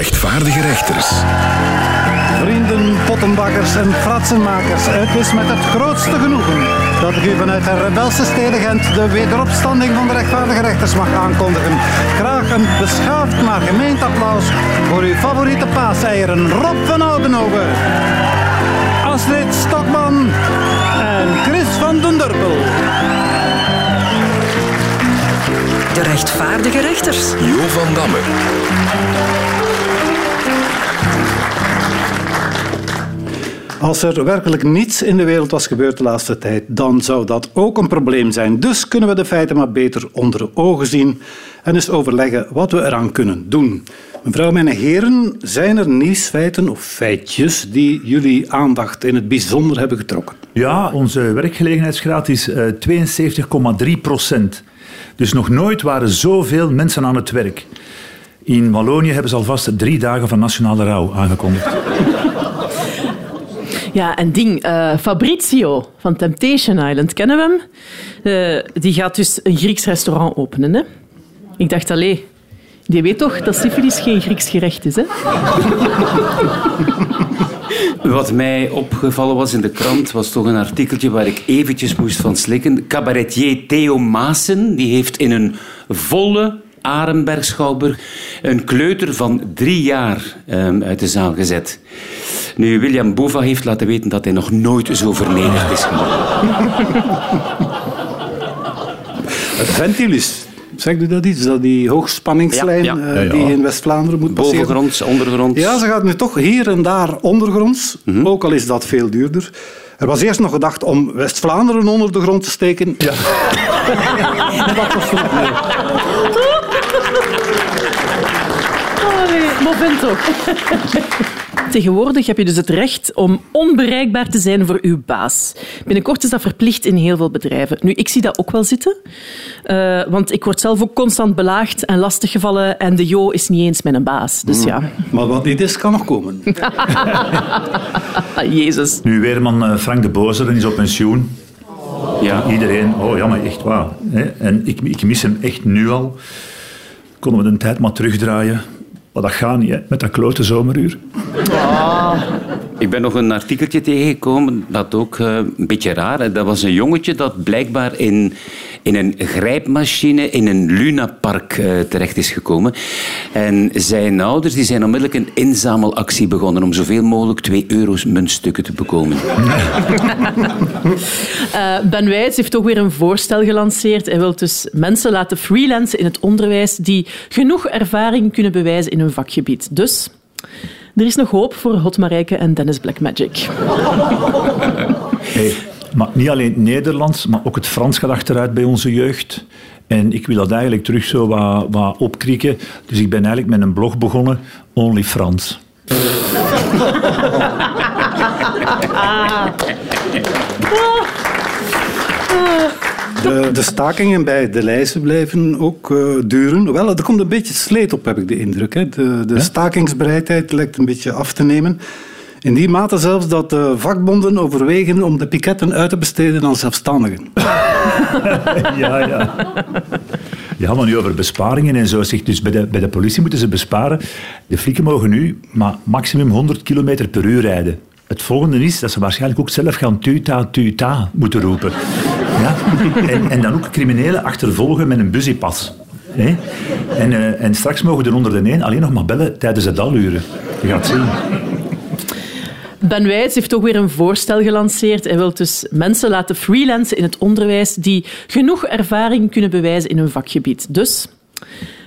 rechtvaardige rechters. Vrienden, pottenbakkers en fratsenmakers, het is met het grootste genoegen dat ik u vanuit de rebelse steden Gent de wederopstanding van de rechtvaardige rechters mag aankondigen. Graag een beschaafd maar gemeend applaus voor uw favoriete paaseieren Rob van Oudenhoven, Astrid Stokman en Chris van den Durpel. De rechtvaardige rechters. Jo van Damme. Als er werkelijk niets in de wereld was gebeurd de laatste tijd, dan zou dat ook een probleem zijn. Dus kunnen we de feiten maar beter onder de ogen zien en eens overleggen wat we eraan kunnen doen. Mevrouw en heren, zijn er nieuwsfeiten of feitjes die jullie aandacht in het bijzonder hebben getrokken? Ja, onze werkgelegenheidsgraad is uh, 72,3 procent. Dus nog nooit waren zoveel mensen aan het werk. In Wallonië hebben ze alvast drie dagen van nationale rouw aangekondigd. Ja, en ding, uh, Fabrizio van Temptation Island, kennen we hem? Uh, die gaat dus een Grieks restaurant openen. Hè? Ik dacht, allee, die weet toch dat syfilis geen Grieks gerecht is, hè? Wat mij opgevallen was in de krant, was toch een artikeltje waar ik eventjes moest van slikken. Cabaretier Theo Maassen, die heeft in een volle Arenberg Schouwburg een kleuter van drie jaar um, uit de zaal gezet. Nu, William Bova heeft laten weten dat hij nog nooit zo vernederd is geworden. Het Ventilis. Zegt u dat iets? Dat die hoogspanningslijn Ja, ja. eh, Ja, ja. die in West-Vlaanderen moet passeren? Bovengronds, ondergronds. Ja, ze gaat nu toch hier en daar ondergronds, Mhm. ook al is dat veel duurder. Er was eerst nog gedacht om West-Vlaanderen onder de grond te steken. Ja. dat was goed. Nee. Oh Movento. Tegenwoordig heb je dus het recht om onbereikbaar te zijn voor uw baas. Binnenkort is dat verplicht in heel veel bedrijven. Nu, ik zie dat ook wel zitten. Eh, want ik word zelf ook constant belaagd en lastiggevallen en de Jo is niet eens mijn baas. Dus ja, Maar wat niet is, kan nog komen. ah, Jezus. Nu, weerman eh, Frank de Bozeren is op pensioen. Ja. Iedereen, oh ja, maar echt waar. Hè? En ik, ik mis hem echt nu al. Konden we de tijd maar terugdraaien? Maar dat gaat niet, met dat klote zomeruur. Ik ben nog een artikeltje tegengekomen, dat ook eh, een beetje raar. Dat was een jongetje dat blijkbaar in, in een grijpmachine in een lunapark eh, terecht is gekomen. En zijn ouders die zijn onmiddellijk een inzamelactie begonnen om zoveel mogelijk 2 euro's muntstukken te bekomen. Eh, ben Wijts heeft ook weer een voorstel gelanceerd. Hij wil dus mensen laten freelancen in het onderwijs die genoeg ervaring kunnen bewijzen in hun vakgebied. Dus er is nog hoop voor Hot Marijke en Dennis Blackmagic. Hey, maar niet alleen het Nederlands, maar ook het Frans gaat achteruit bij onze jeugd. En ik wil dat eigenlijk terug zo wat, wat opkrieken. Dus ik ben eigenlijk met een blog begonnen, Only Frans. De, de stakingen bij de lijsten blijven ook eh, duren. Wel, er komt een beetje sleet op, heb ik de indruk. Hè. De, de stakingsbereidheid lijkt een beetje af te nemen. In die mate zelfs dat de vakbonden overwegen om de piketten uit te besteden aan zelfstandigen. Ja, ja. Ja, maar nu over besparingen en zo. Zegt dus bij, de, bij de politie moeten ze besparen. De flikken mogen nu maar maximum 100 km per uur rijden. Het volgende is dat ze waarschijnlijk ook zelf gaan tuta, tuta moeten roepen. Ja? En, en dan ook criminelen achtervolgen met een busypas. Hè? En, eh, en straks mogen er onder de een alleen nog maar bellen tijdens het daluren. Je gaat zien. Ben Wijts heeft ook weer een voorstel gelanceerd. Hij wil dus mensen laten freelancen in het onderwijs die genoeg ervaring kunnen bewijzen in hun vakgebied. Dus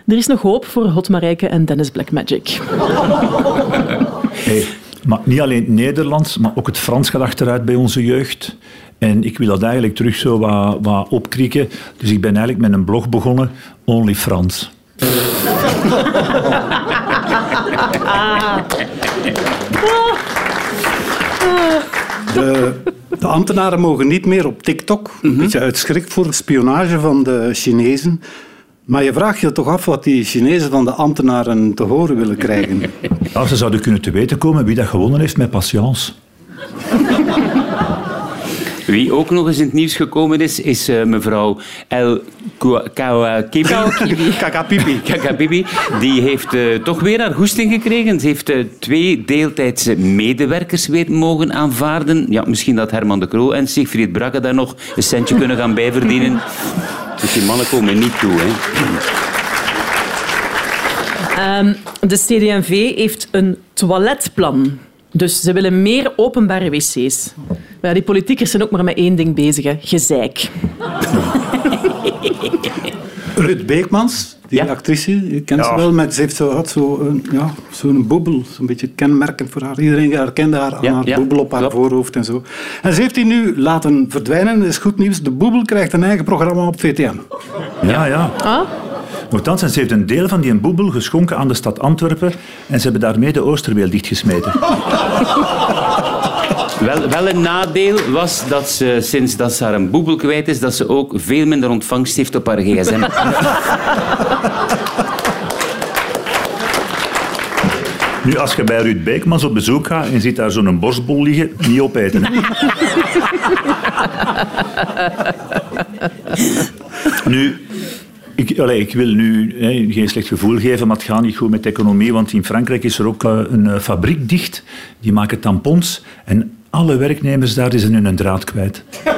er is nog hoop voor Hot Marijke en Dennis Blackmagic. Hey, maar niet alleen het Nederlands, maar ook het Frans gaat achteruit bij onze jeugd. En ik wil dat eigenlijk terug zo wat, wat opkrieken. Dus ik ben eigenlijk met een blog begonnen, Only Frans. De, de ambtenaren mogen niet meer op TikTok. Een beetje uit schrik voor spionage van de Chinezen. Maar je vraagt je toch af wat die Chinezen van de ambtenaren te horen willen krijgen. Ja, ze zouden kunnen te weten komen wie dat gewonnen heeft met patience. Wie ook nog eens in het nieuws gekomen is, is eh, mevrouw El. Kakapipi. Kakabibi, die heeft eh, toch weer haar goesting gekregen. Ze heeft eh, twee deeltijdse medewerkers weer mogen aanvaarden. Ja, misschien dat Herman de Croo en Siegfried Bragge daar nog een centje kunnen gaan bijverdienen. Dus die mannen komen niet toe. Hè. Ehm, de CD&V heeft een toiletplan. Dus ze willen meer openbare wc's. Maar ja, die politiekers zijn ook maar met één ding bezig. Hè. Gezeik. Ruud Beekmans, die Ja. actrice, je kent ze wel, maar ze heeft zo, had zo'n ja, zo'n boebel, zo'n beetje kenmerkend voor haar. Iedereen herkende haar aan Ja, haar ja, boebel op haar voorhoofd en zo. En ze heeft die nu laten verdwijnen. Dat is goed nieuws. De boebel krijgt een eigen programma op VTM. Ja, ja. Ah? Nochtans, en ze heeft een deel van die boebel geschonken aan de stad Antwerpen en ze hebben daarmee de Oosterweel dichtgesmeten. Wel, wel een nadeel was dat ze, sinds dat ze haar een boebel kwijt is, dat ze ook veel minder ontvangst heeft op haar gsm. Nu, als je bij Ruud Beekmans op bezoek gaat en je ziet daar zo'n borstbol liggen, niet opeten. nu, ik, allee, ik wil nu hè, geen slecht gevoel geven, maar het gaat niet goed met de economie, want in Frankrijk is er ook eh, een eh, fabriek dicht, die maken tampons en alle werknemers daar zijn hun draad kwijt.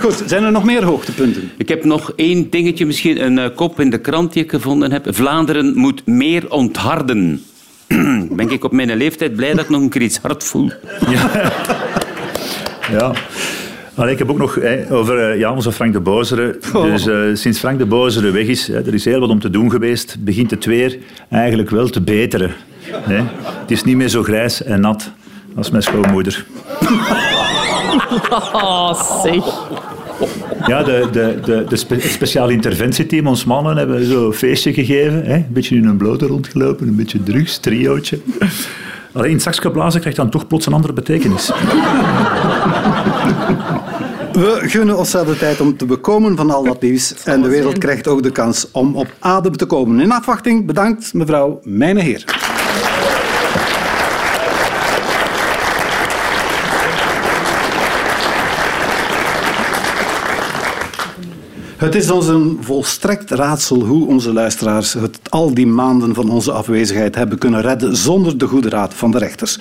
Goed, zijn er nog meer hoogtepunten? Ik heb nog één dingetje, misschien een eh, kop in de krant die ik gevonden heb. Vlaanderen moet meer ontharden. Ben ik op mijn leeftijd blij dat ik nog een keer iets hard voel. Ja. Allee, ik heb ook nog hè, over eh, ja, onze Frank de Bozere. Dus eh, sinds Frank de Bozere weg is, hè, er is heel wat om te doen geweest, begint het weer eigenlijk wel te beteren. Hè. Het is niet meer zo grijs en nat als mijn schoonmoeder. Oh, zeg. Ja, de, de, de, de spe- het speciaal interventieteam, ons mannen, hebben zo een feestje gegeven. Hè. Een beetje in een blote rondgelopen, een beetje drugs, triootje. Alleen het zakje blazen krijgt dan toch plots een andere betekenis. We gunnen onszelf de tijd om te bekomen van al dat nieuws. En de wereld krijgt ook de kans om op adem te komen. In afwachting, bedankt mevrouw Mijne Heer. Het is ons een volstrekt raadsel hoe onze luisteraars het al die maanden van onze afwezigheid hebben kunnen redden zonder de goede raad van de rechters.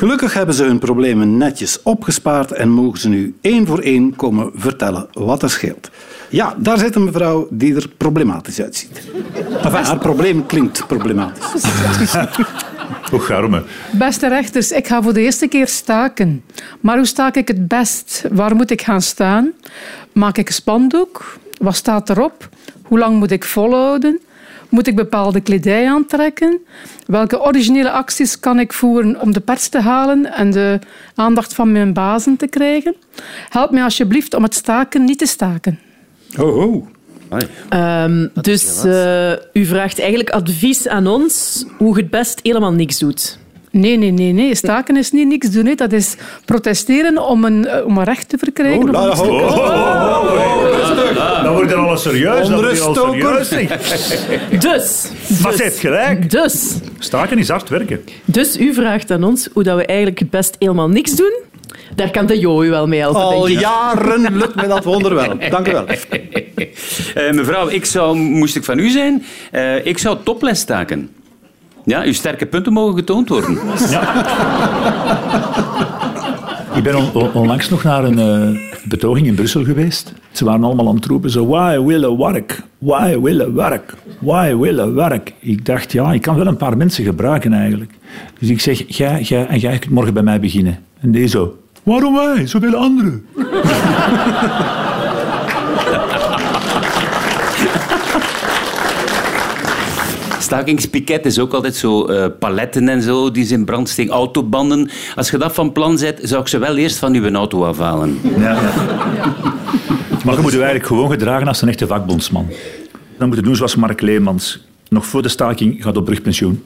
Gelukkig hebben ze hun problemen netjes opgespaard en mogen ze nu één voor één komen vertellen wat er scheelt. Ja, daar zit een mevrouw die er problematisch uitziet. Enfin, haar probleem klinkt problematisch. Och, garme. Beste rechters, ik ga voor de eerste keer staken. Maar hoe staak ik het best? Waar moet ik gaan staan? Maak ik een spandoek? Wat staat erop? Hoe lang moet ik volhouden? Moet ik bepaalde kledij aantrekken? Welke originele acties kan ik voeren om de pers te halen en de aandacht van mijn bazen te krijgen? Help mij alsjeblieft om het staken niet te staken. Oh, oh. Allee. Ehm, dus eh, u vraagt eigenlijk advies aan ons hoe je het best helemaal niks doet. Nee, nee, nee, nee. Staken is niet niks doen. hè. Dat is protesteren om een, eh, om een recht te verkrijgen. Oh, om- oh, Dan wordt er alles serieus. dan wordt er alles Onruststoker. serieus. Dus, Maar dus, ze heeft gelijk. dus, Staken is hard werken. dus u vraagt aan ons hoe dat we eigenlijk het best helemaal niks doen. Daar kan de Jo u wel mee helpen, Al denk ik. jaren lukt me dat wonder wel. Dank u wel. Eh, mevrouw, ik zou, moest ik van u zijn, eh, ik zou toples staken. Ja, uw sterke punten mogen getoond worden. Ik ben on- on- onlangs nog naar een eh, betoging in Brussel geweest. Ze waren allemaal aan het roepen zo, why willen werk? Why willen werk? Why willen werk? Ik dacht, ja, ik kan wel een paar mensen gebruiken eigenlijk. Dus ik zeg, jij, jij en jij kunt morgen bij mij beginnen. En die zo, waarom wij? Zoveel anderen. Stakingspiket is ook altijd zo eh, paletten en zo, die ze in brand steken, autobanden. Als je dat van plan zet, zou ik ze wel eerst van uw auto afhalen. Ja, ja. Maar je moet je eigenlijk gewoon gedragen als een echte vakbondsman. Dan moet je doen zoals Mark Leemans. Nog voor de staking gaat op brugpensioen.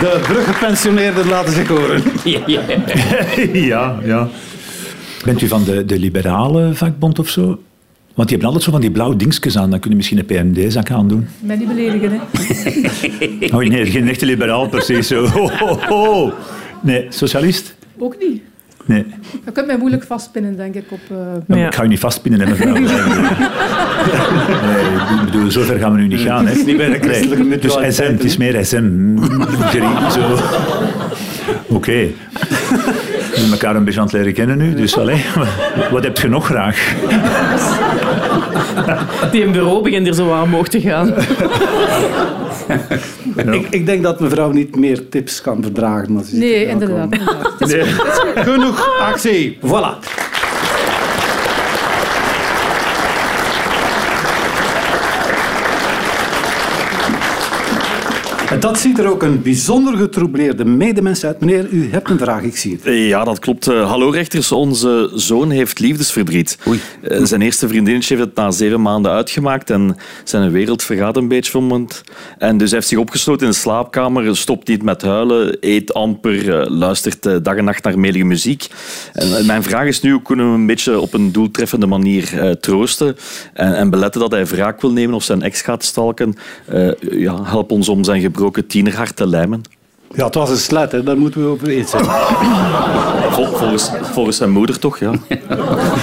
De bruggepensioneerden laten zich horen. Ja, ja. ja, ja. Bent u van de, de liberale vakbond of zo? Want die hebben altijd zo van die blauwe dingetjes aan. Dan kun je misschien een PMD-zak aandoen. Mij niet beledigen, hè. Oh nee, geen echte liberaal precies. Zo. Ho, ho, ho. Nee, socialist? Ook niet. Nee. Je kunt mij moeilijk vastpinnen, denk ik, op... eh, Ja. Ik ga je niet vastpinnen in een vrouw. nee, ik bedoel, zover gaan we nu niet gaan. Hè. niet bij de christelijke Dus mutualiteit, SM, het is meer SM. Zo. We zijn elkaar een beetje aan het leren kennen nu, dus allee, wat heb je nog graag? Die een bureau begint er zo aan omhoog te gaan. Ik, ik denk dat mevrouw niet meer tips kan verdragen. Als ze Nee, inderdaad. Genoeg actie. Voilà. Dat ziet er ook een bijzonder getroubleerde medemens uit. Meneer, u hebt een vraag, ik zie het. Ja, dat klopt. Eh, Hallo rechters, onze zoon heeft liefdesverdriet. Oei. Eh, Zijn eerste vriendinnetje heeft het na zeven maanden uitgemaakt en zijn wereld vergaat een beetje van moment. En dus hij heeft zich opgesloten in de slaapkamer, stopt niet met huilen, eet amper, eh, luistert dag en nacht naar melige muziek. En mijn vraag is nu, hoe kunnen we hem een beetje op een doeltreffende manier eh, troosten en, en beletten dat hij wraak wil nemen of zijn ex gaat stalken? Eh, ja, help ons om zijn gebroken tienerhart te lijmen. Ja, het was een slet, hè. daar moeten we over eens zijn. Vol- volgens, volgens zijn moeder toch, ja.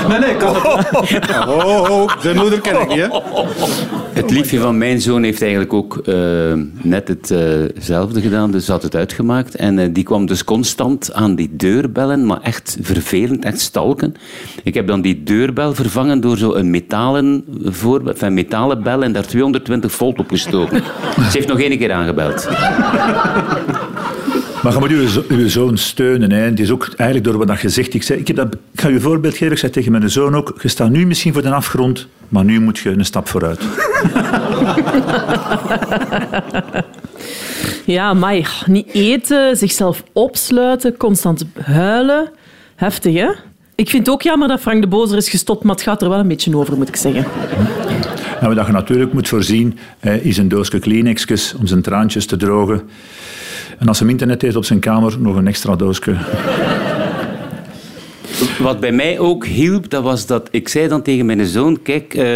Nee, nee, kan het. Oh, oh, zijn moeder ken ik niet, hè. Het liefje van mijn zoon heeft eigenlijk ook eh, net hetzelfde gedaan. Dus had het uitgemaakt. En eh, die kwam dus constant aan die deur bellen, maar echt vervelend, echt stalken. Ik heb dan die deurbel vervangen door zo een metalen, voor, enfin, metalen bel en daar 220 volt op gestoken. Ze heeft nog één keer aangebeld. Maar je moet zo- uw zoon steunen. Hè. Het is ook eigenlijk door wat je zegt. Ik, zei, ik, heb dat, ik ga je een voorbeeld geven. Ik zei tegen mijn zoon ook, je staat nu misschien voor de afgrond, maar nu moet je een stap vooruit. Ja, maar niet eten, zichzelf opsluiten, constant huilen. Heftig, hè? Ik vind het ook jammer dat Frank de Bozer is gestopt, maar het gaat er wel een beetje over, moet ik zeggen. En wat je natuurlijk moet voorzien, is een doosje Kleenexjes om zijn traantjes te drogen. En als hij internet heeft op zijn kamer, nog een extra doosje. Wat bij mij ook hielp, dat was dat ik zei dan tegen mijn zoon, kijk, eh,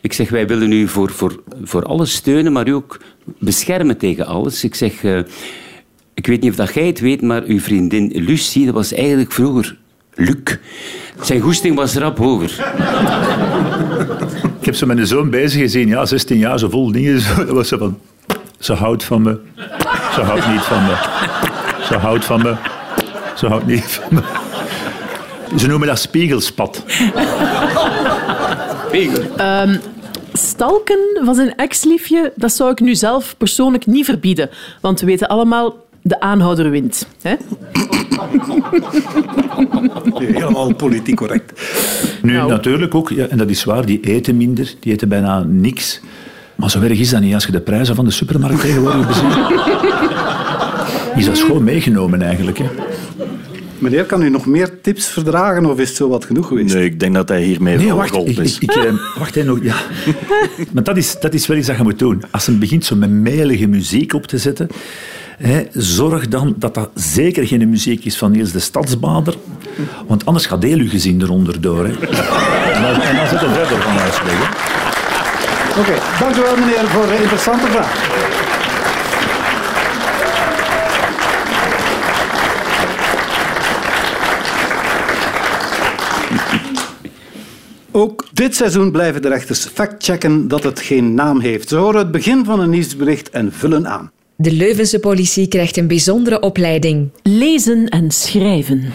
ik zeg, wij willen u voor, voor, voor alles steunen, maar u ook beschermen tegen alles. Ik zeg, eh, ik weet niet of dat jij het weet, maar uw vriendin Lucie, dat was eigenlijk vroeger Luc. Zijn goesting was rap over. Ik heb zo met mijn zoon bezig gezien, ja, 16 jaar, zo vol dingen. Zo, dat was zo van, ze houdt van me, ze houdt niet van me. Ze houdt van me, ze houdt niet van me. Ze noemen dat spiegelspat. Stalken van zijn ex-liefje, dat zou ik nu zelf persoonlijk niet verbieden. Want we weten allemaal, de aanhouder wint. Hè? Helemaal politiek correct. Nu, Nou. natuurlijk ook, ja, en dat is waar, die eten minder, die eten bijna niks. Maar zo erg is dat niet als je de prijzen van de supermarkt tegenwoordig beziet. Is dat schoon meegenomen eigenlijk. Hè? Meneer, kan u nog meer tips verdragen of is het zo wat genoeg geweest? Nee, ik denk dat hij hiermee Nee, wel wacht. geholpen Ik, is. ik, ik, eh, wacht hè, nog. Ja. Maar dat is, dat is wel iets dat je moet doen. Als je begint zo met melige muziek op te zetten, hè, zorg dan dat dat zeker geen muziek is van Niels de Stadsbader. Want anders gaat heel uw gezin eronder door. Hè. En, dan, en dan zit er verder van uitleggen. Oké, dank u wel meneer voor de interessante vraag. Ook dit seizoen blijven de rechters factchecken dat het geen naam heeft. Ze horen het begin van een nieuwsbericht en vullen aan. De Leuvense politie krijgt een bijzondere opleiding. Lezen en schrijven.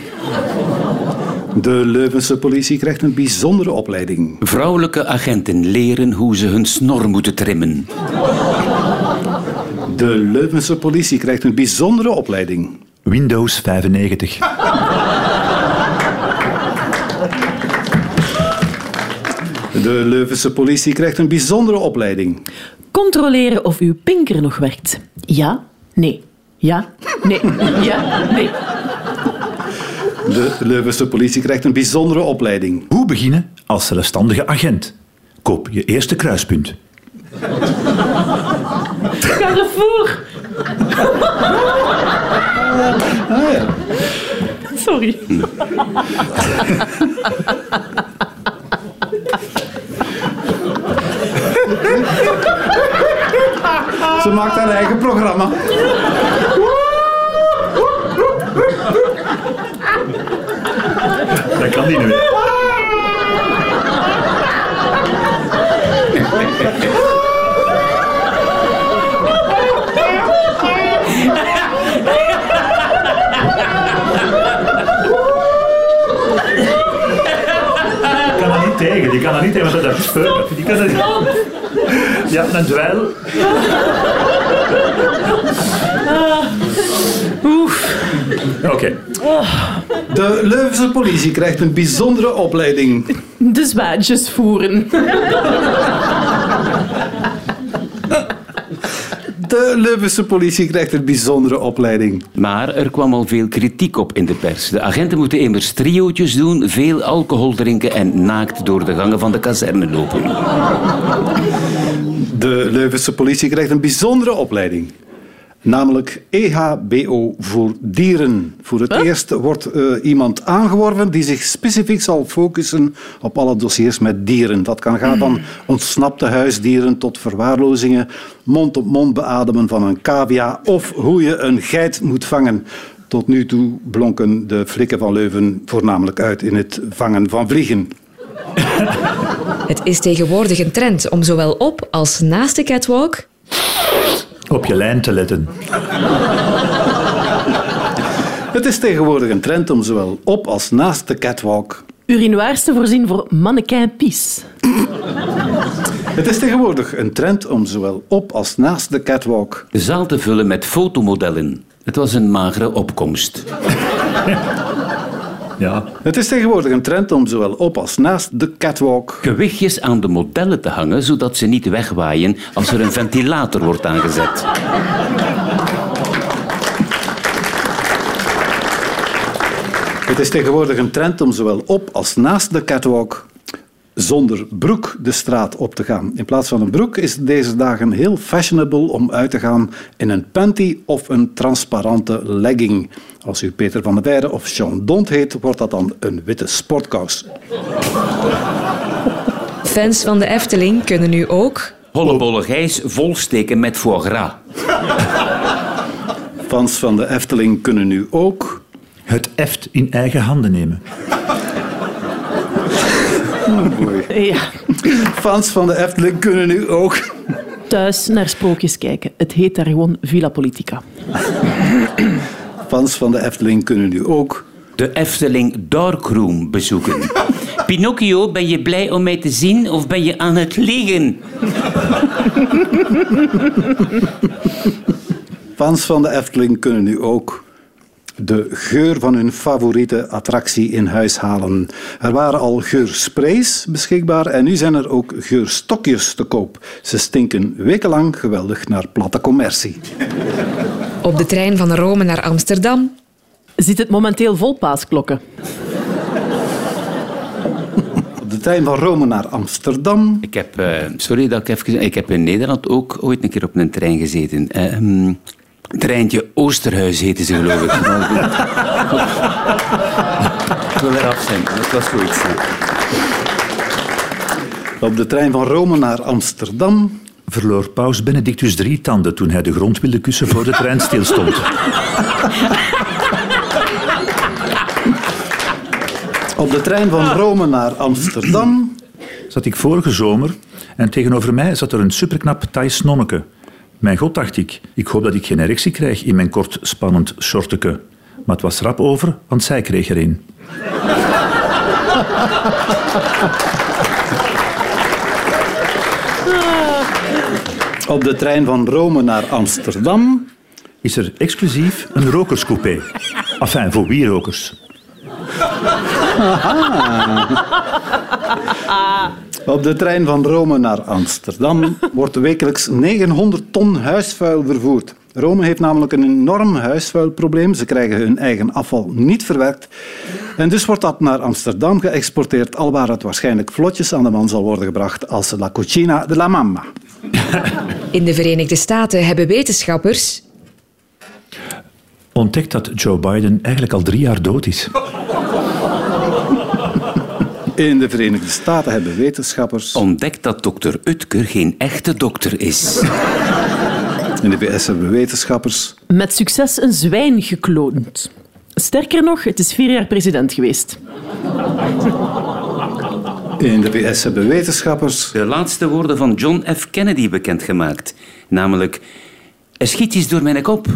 De Leuvense politie krijgt een bijzondere opleiding. Vrouwelijke agenten leren hoe ze hun snor moeten trimmen. De Leuvense politie krijgt een bijzondere opleiding. Windows 95. De Leuvense politie krijgt een bijzondere opleiding. Controleren of uw pinker nog werkt. Ja, nee. Ja, nee. Ja, nee. De Leuvense politie krijgt een bijzondere opleiding. Hoe beginnen als zelfstandige agent? Koop je eerste kruispunt. Carrefour. Sorry. Ze maakt haar eigen programma. Dat kan niet meer. Ik kan dat niet tegen. Die kan dat niet tegen, want dat is speurt. Die kan dat niet. Ja, een dweil. Oké. De Leuvense politie krijgt een bijzondere opleiding. De zwaadjes voeren. De Leuvense politie krijgt een bijzondere opleiding. Maar er kwam al veel kritiek op in de pers. De agenten moeten immers triootjes doen, veel alcohol drinken en naakt door de gangen van de kazerne lopen. De Leuvense politie krijgt een bijzondere opleiding. Namelijk EHBO voor dieren. Voor het eerst wordt eh, iemand aangeworven die zich specifiek zal focussen op alle dossiers met dieren. Dat kan gaan van ontsnapte huisdieren tot verwaarlozingen, mond-op-mond beademen van een cavia of hoe je een geit moet vangen. Tot nu toe blonken de flikken van Leuven voornamelijk uit in het vangen van vliegen. Het is tegenwoordig een trend om zowel op als naast de catwalk Op je lijn te letten. Het is tegenwoordig een trend om zowel op als naast de catwalk Urinoirs te voorzien voor mannequin pies. Het is tegenwoordig een trend om zowel op als naast de catwalk De zaal te vullen met fotomodellen. Het was een magere opkomst. Ja. Het is tegenwoordig een trend om zowel op als naast de catwalk Gewichtjes aan de modellen te hangen, zodat ze niet wegwaaien als er een ventilator wordt aangezet. Het is tegenwoordig een trend om zowel op als naast de catwalk zonder broek de straat op te gaan. In plaats van een broek is het deze dagen heel fashionable om uit te gaan in een panty of een transparante legging. Als u Peter van der Weijden of Jean Dont heet, wordt dat dan een witte sportkous. Fans van de Efteling kunnen nu ook Hollebolle gijs volsteken met foie gras. Fans van de Efteling kunnen nu ook Het eft in eigen handen nemen. Ja, Fans van de Efteling kunnen nu ook thuis naar sprookjes kijken. Het heet daar gewoon Villa Politica. Fans van de Efteling kunnen nu ook De Efteling Darkroom bezoeken. Pinocchio, ben je blij om mij te zien of ben je aan het liegen? Fans van de Efteling kunnen nu ook de geur van hun favoriete attractie in huis halen. Er waren al geursprays beschikbaar en nu zijn er ook geurstokjes te koop. Ze stinken wekenlang geweldig naar platte commercie. op de trein van Rome naar Amsterdam Zit het momenteel vol paasklokken? Op de trein van Rome naar Amsterdam Ik heb, eh, sorry dat ik even... Ik heb in Nederland ook ooit een keer op een trein gezeten. Ehm, treintje Oosterhuis heette ze, geloof ik. ik wil eraf zijn. Dat was goed. Op de trein van Rome naar Amsterdam Verloor paus Benedictus drie tanden toen hij de grond wilde kussen voor de trein stilstond. Op de trein van Rome naar Amsterdam Zat ik vorige zomer en tegenover mij zat er een superknap Thais nonneke. Mijn god, dacht ik, ik hoop dat ik geen erectie krijg in mijn kort spannend shorteke. Maar het was rap over, want zij kreeg er een. Op de trein van Rome naar Amsterdam Is er exclusief een rokerscoupé. Enfin, voor wierokers. Op de trein van Rome naar Amsterdam wordt wekelijks 900 ton huisvuil vervoerd. Rome heeft namelijk een enorm huisvuilprobleem. Ze krijgen hun eigen afval niet verwerkt. En dus wordt dat naar Amsterdam geëxporteerd, alwaar het waarschijnlijk vlotjes aan de man zal worden gebracht als la cucina de la mamma. in de Verenigde Staten hebben wetenschappers Ontdekt dat Joe Biden eigenlijk al drie jaar dood is. In de Verenigde Staten hebben wetenschappers... Ontdekt dat dokter Utker geen echte dokter is. In de VS hebben wetenschappers... Met succes een zwijn gekloond. Sterker nog, het is vier jaar president geweest. In de VS hebben wetenschappers De laatste woorden van John F. Kennedy bekendgemaakt. Namelijk, er schiet iets door mijn kop.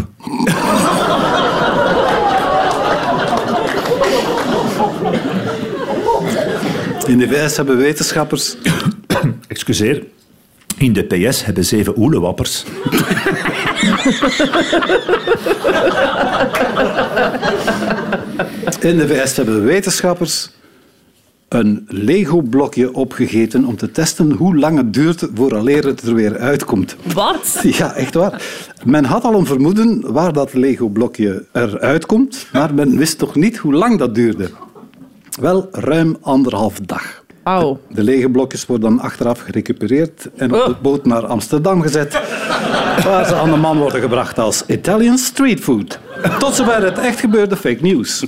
In de VS hebben wetenschappers Excuseer. In de PS hebben zeven oelewappers. In de VS hebben wetenschappers een Lego-blokje opgegeten om te testen hoe lang het duurt vooraleer het er weer uitkomt. Wat? Ja, echt waar. Men had al een vermoeden waar dat Lego-blokje eruit komt, maar men wist toch niet hoe lang dat duurde. Wel ruim anderhalf dag. De lege blokjes worden dan achteraf gerecupereerd en op de boot naar Amsterdam gezet, waar ze aan de man worden gebracht als Italian street food. Tot zover het echt gebeurde fake news.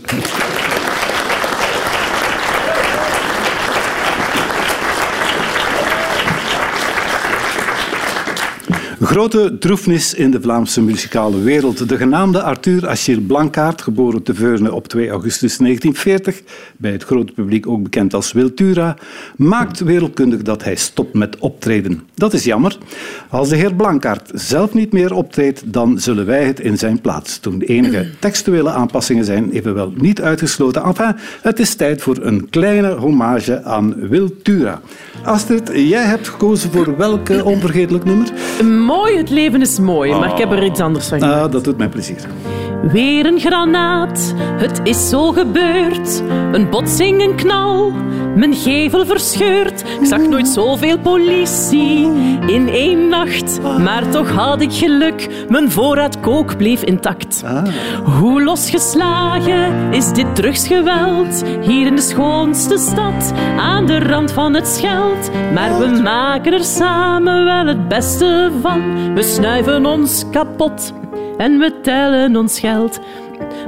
Grote droefnis in de Vlaamse muzikale wereld. De genaamde Arthur Achille Blankaart, geboren te Veurne op 2 augustus 1940, bij het grote publiek ook bekend als Wiltura, maakt wereldkundig dat hij stopt met optreden. Dat is jammer. Als de heer Blankaart zelf niet meer optreedt, dan zullen wij het in zijn plaats doen. Enige textuele aanpassingen zijn evenwel niet uitgesloten. Enfin, het is tijd voor een kleine hommage aan Wiltura. Astrid, jij hebt gekozen voor welke onvergetelijk nummer? Mooi, het leven is mooi, maar ik heb er iets anders van gemaakt. Ah, dat doet mij plezier. Weer een granaat, het is zo gebeurd. Een botsing, een knal, mijn gevel verscheurd. Ik zag nooit zoveel politie in één nacht. Maar toch had ik geluk, mijn voorraad kook bleef intact. Hoe losgeslagen is dit drugsgeweld? Hier in de schoonste stad, aan de rand van het Scheld. Maar we maken er samen wel het beste van. We snuiven ons kapot en we tellen ons geld.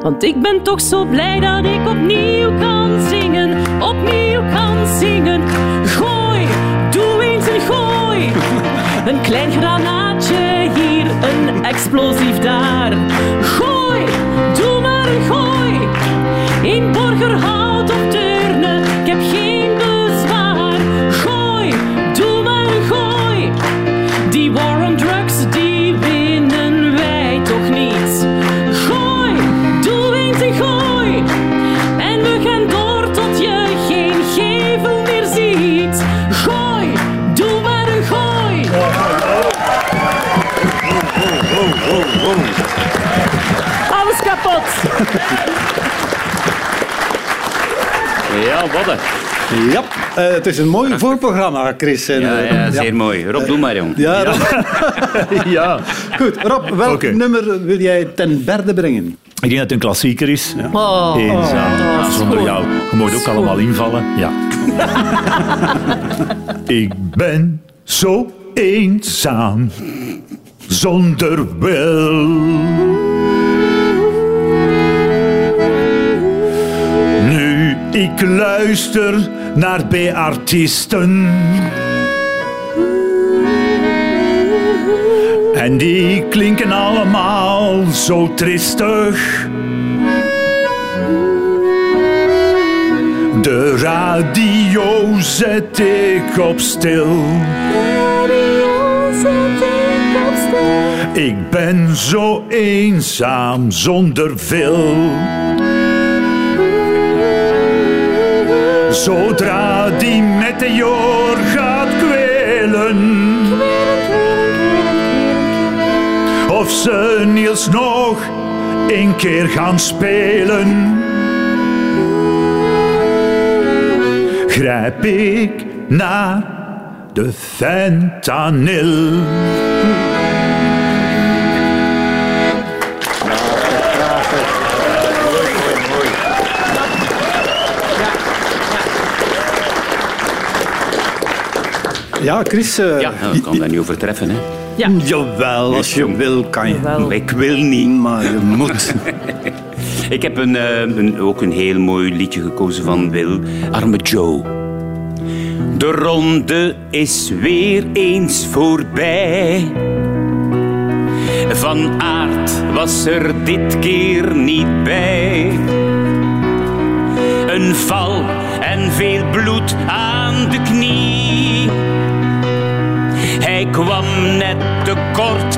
Want ik ben toch zo blij dat ik opnieuw kan zingen, opnieuw kan zingen. Gooi, doe eens een gooi. Een klein granaatje hier, een explosief daar. Gooi, doe maar een gooi. In Borgerhout het is een mooi voorprogramma, Chris. En, Ja, eh, ja, zeer mooi. Rob, doe maar, jong. Ja, Rob. ja. Goed, Rob, welk nummer wil jij ten berde brengen? Ik denk dat het een klassieker is. Oh, Eenzaam, oh, zonder jou. Je moet ook allemaal invallen. Ja. ik ben zo eenzaam, zonder wil. Nu ik luister naar B-artiesten. En die klinken allemaal zo tristig. De radio zet ik op stil. Ik ben zo eenzaam zonder veel. Zodra die meteoor gaat kwelen. Of ze Niels nog een keer gaan spelen. Grijp ik naar de fentanyl. Ja, Chris. eh, Ja, ik kan dat niet overtreffen. Hè. Ja. Jawel, als je wil, kan je. Jawel. Ik wil niet. Maar je moet. Ik heb een, eh, een, ook een heel mooi liedje gekozen van Wil, Arme Joe. De ronde is weer eens voorbij. Van aard was er dit keer niet bij. Een val en veel bloed aan de knie. Net te kort,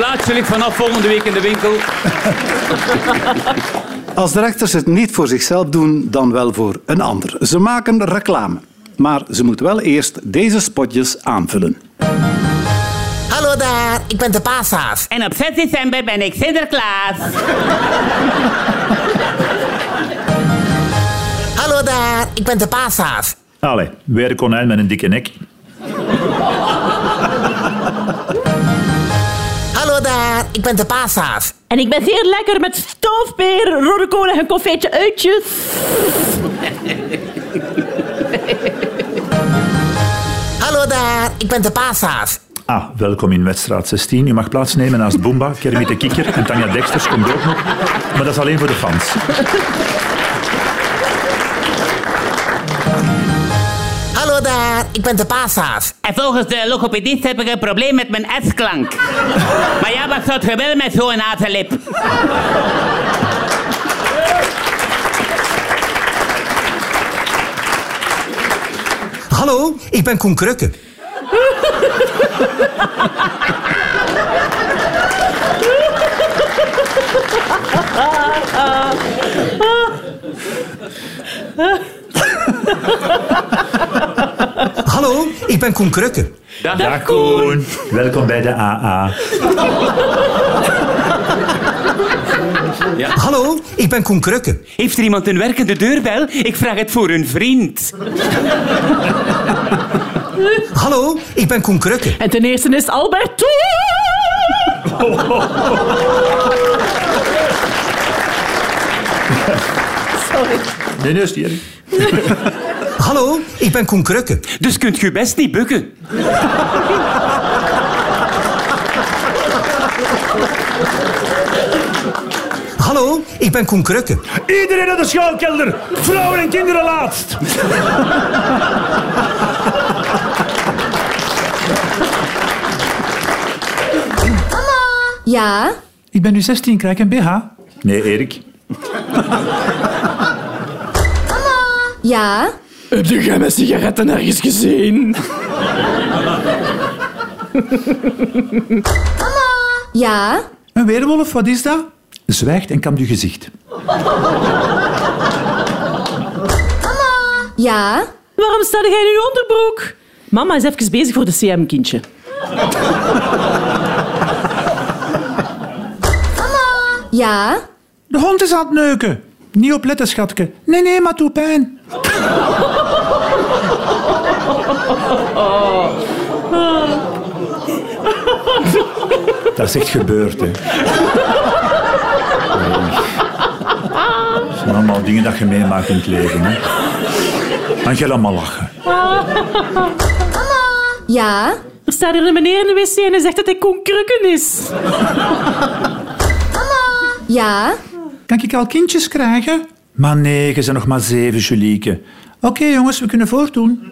Plaatsje ligt vanaf volgende week in de winkel. Als de rechters het niet voor zichzelf doen, dan wel voor een ander. Ze maken reclame. Maar ze moeten wel eerst deze spotjes aanvullen. Hallo daar, ik ben de paashaas. En op 6 december ben ik Sinterklaas. Hallo daar, ik ben de paashaas. Allee, weer een konijn met een dikke nek. Ik ben de paashaas. En ik ben zeer lekker met stoofpeer, rode kolen en confeetje uitjes. Hallo daar, ik ben de paashaas. Ah, welkom in wedstrijd 16. U mag plaatsnemen naast Boomba, Kermit de Kikker en Tanja Dexters komt ook nog. Maar dat is alleen voor de fans. Ik ben de paashaas. En volgens de logopedist heb ik een probleem met mijn S-klank. Maar ja, wat zou je willen met zo'n hazenlip? Hallo, ik ben Koen Krukke. Hallo, ik ben Koen Krukke. Dag Koen. Welkom bij de AA. Hallo, ik ben Koen Krukke. Heeft er iemand een werkende deurbel? Ik vraag het voor een vriend. Hallo, ik ben Koen Krukke. En ten eerste is Albert toe. Sorry. Nee, nee. Hallo, ik ben Koen Krukke. Dus kunt u best niet bukken. Hallo, ik ben Koen Krukke. Iedereen naar de schuilkelder. Vrouwen en kinderen laatst. Ja? Ik ben nu 16, krijg ik een BH? Nee, Erik. Ja? Heb jij mijn sigaretten ergens gezien? Ja? Een weerwolf, wat is dat? Zwijgt en kampt uw gezicht. Ja? Waarom sta jij in uw onderbroek? Mama is even bezig voor de CM-kindje. Ja? De hond is aan het neuken. Niet opletten, schatke. Nee, nee, maar doe pijn. Dat is echt gebeurd, hè. Dat zijn allemaal dingen dat je meemaakt in het leven, hè. Dan ga je allemaal lachen. Ja? Er staat hier een meneer in de wc en hij zegt dat hij Koen Krukken is. Ja? Kan ik al kindjes krijgen? Maar nee, je bent nog maar zeven, Julieke. Oké, jongens, we kunnen voortdoen.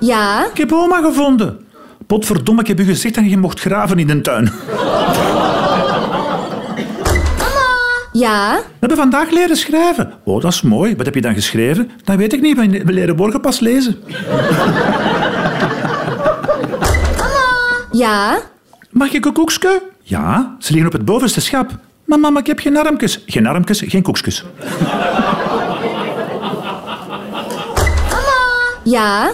Ja? Ik heb oma gevonden. Potverdomme, ik heb u gezegd dat je mocht graven in de tuin. Ja? We hebben vandaag leren schrijven. Oh, dat is mooi. Wat heb je dan geschreven? Dat weet ik niet, we we leren morgen pas lezen. Ja? Mag ik een koekske? Ja, ze liggen op het bovenste schap. Maar mama, ik heb geen armpjes. Geen armpjes, geen koekjes. Ja?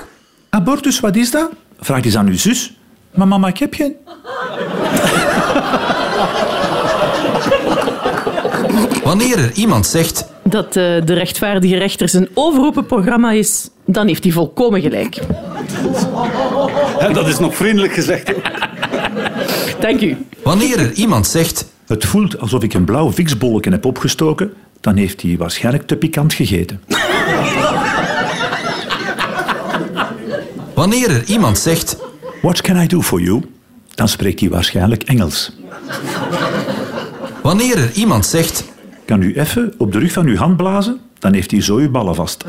Abortus, wat is dat? Vraag eens aan uw zus. Maar mama, ik heb geen... Wanneer er iemand zegt dat eh, de rechtvaardige rechter zijn overroepen programma is, dan heeft hij volkomen gelijk. Dat is nog vriendelijk gezegd. Dank u. Wanneer er iemand zegt... Het voelt alsof ik een blauw viksbolletje heb opgestoken, dan heeft hij waarschijnlijk te pikant gegeten. Wanneer er iemand zegt... What can I do for you? Dan spreekt hij waarschijnlijk Engels. Wanneer er iemand zegt... Kan u even op de rug van uw hand blazen? Dan heeft hij zo uw ballen vast.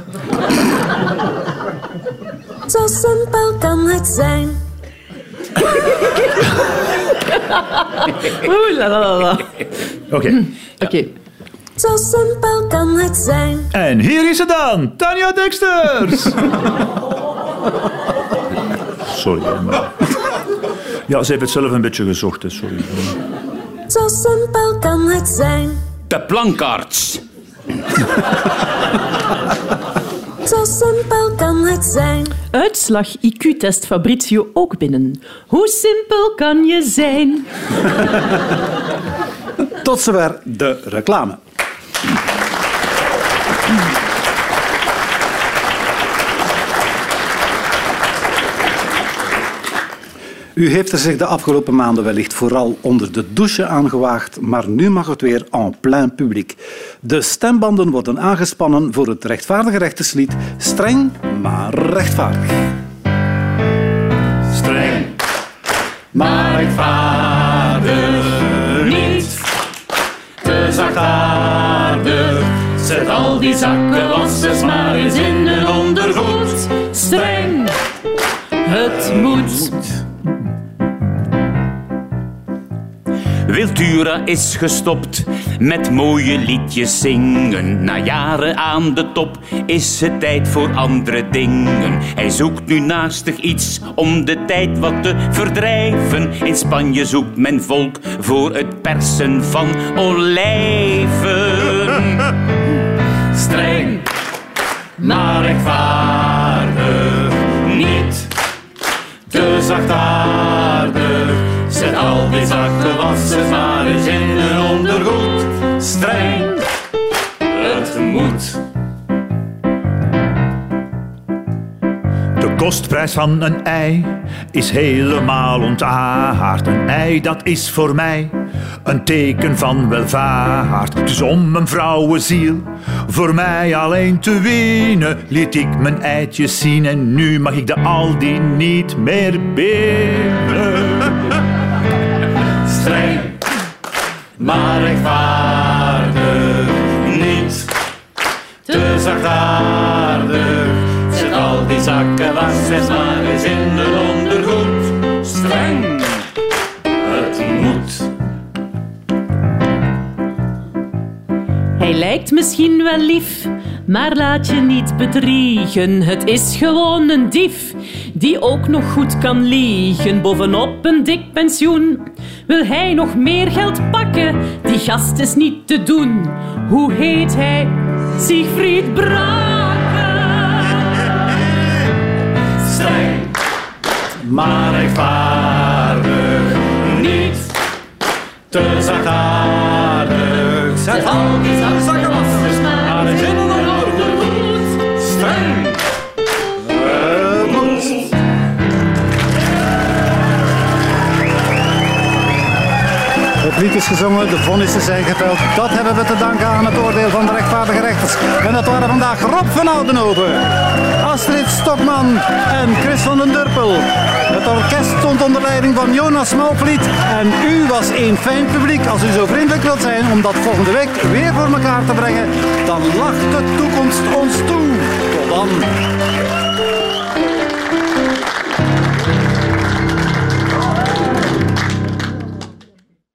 Zo simpel kan het zijn. Oeh, la la la la. Oké. Oké. Zo simpel kan het zijn. En hier is ze dan, Tanja Dexters. Sorry, maar... Ja, ze heeft het zelf een beetje gezocht, hè, sorry. Zo simpel kan het zijn. De plankaarts. Zo simpel kan het zijn. Uitslag IQ-test Fabrizio ook binnen. Hoe simpel kan je zijn? Tot zover de reclame. U heeft er zich de afgelopen maanden wellicht vooral onder de douche aangewaagd, maar nu mag het weer en plein publiek. De stembanden worden aangespannen voor het rechtvaardige rechterslied Streng, maar rechtvaardig. Streng, maar rechtvaardig niet. Te zachtaardig. Zet al die zakkenwassers maar eens in hun ondergoed. Streng, het moet. Wiltura is gestopt met mooie liedjes zingen. Na jaren aan de top is het tijd voor andere dingen. Hij zoekt nu naastig iets om de tijd wat te verdrijven. In Spanje zoekt men volk voor het persen van olijven. Streng, maar rechtvaardig niet. Te zachtaardig. Zakkenwassers maar eens in hun ondergoed. Streng, het moet. De kostprijs van een ei is helemaal ontaard. Een ei, dat is voor mij een teken van welvaart. Dus om een vrouwenziel voor mij alleen te winnen, liet ik mijn eitjes zien en nu mag ik de Aldi niet meer binnen. Streng, maar rechtvaardig niet. Te zachtaardig. Zet al die zakkenwassers maar eens in hun ondergoed. Streng, het moet. Hij lijkt misschien wel lief, maar laat je niet bedriegen. Het is gewoon een dief die ook nog goed kan liegen. Bovenop een dik pensioen wil hij nog meer geld pakken. Die gast is niet te doen. Hoe heet hij? Siegfried Brake. Streng, maar rechtvaardig niet. Te zachtaardig. Zet al die zakkenwassers lied is gezongen, de vonnissen zijn geveld. Dat hebben we te danken aan het oordeel van de rechtvaardige rechters. En dat waren vandaag Rob van Oudenhoven, Astrid Stokman en Chris van den Durpel. Het orkest stond onder leiding van Jonas Malvliet. En u was één fijn publiek. Als u zo vriendelijk wilt zijn om dat volgende week weer voor elkaar te brengen, dan lacht de toekomst ons toe. Tot dan.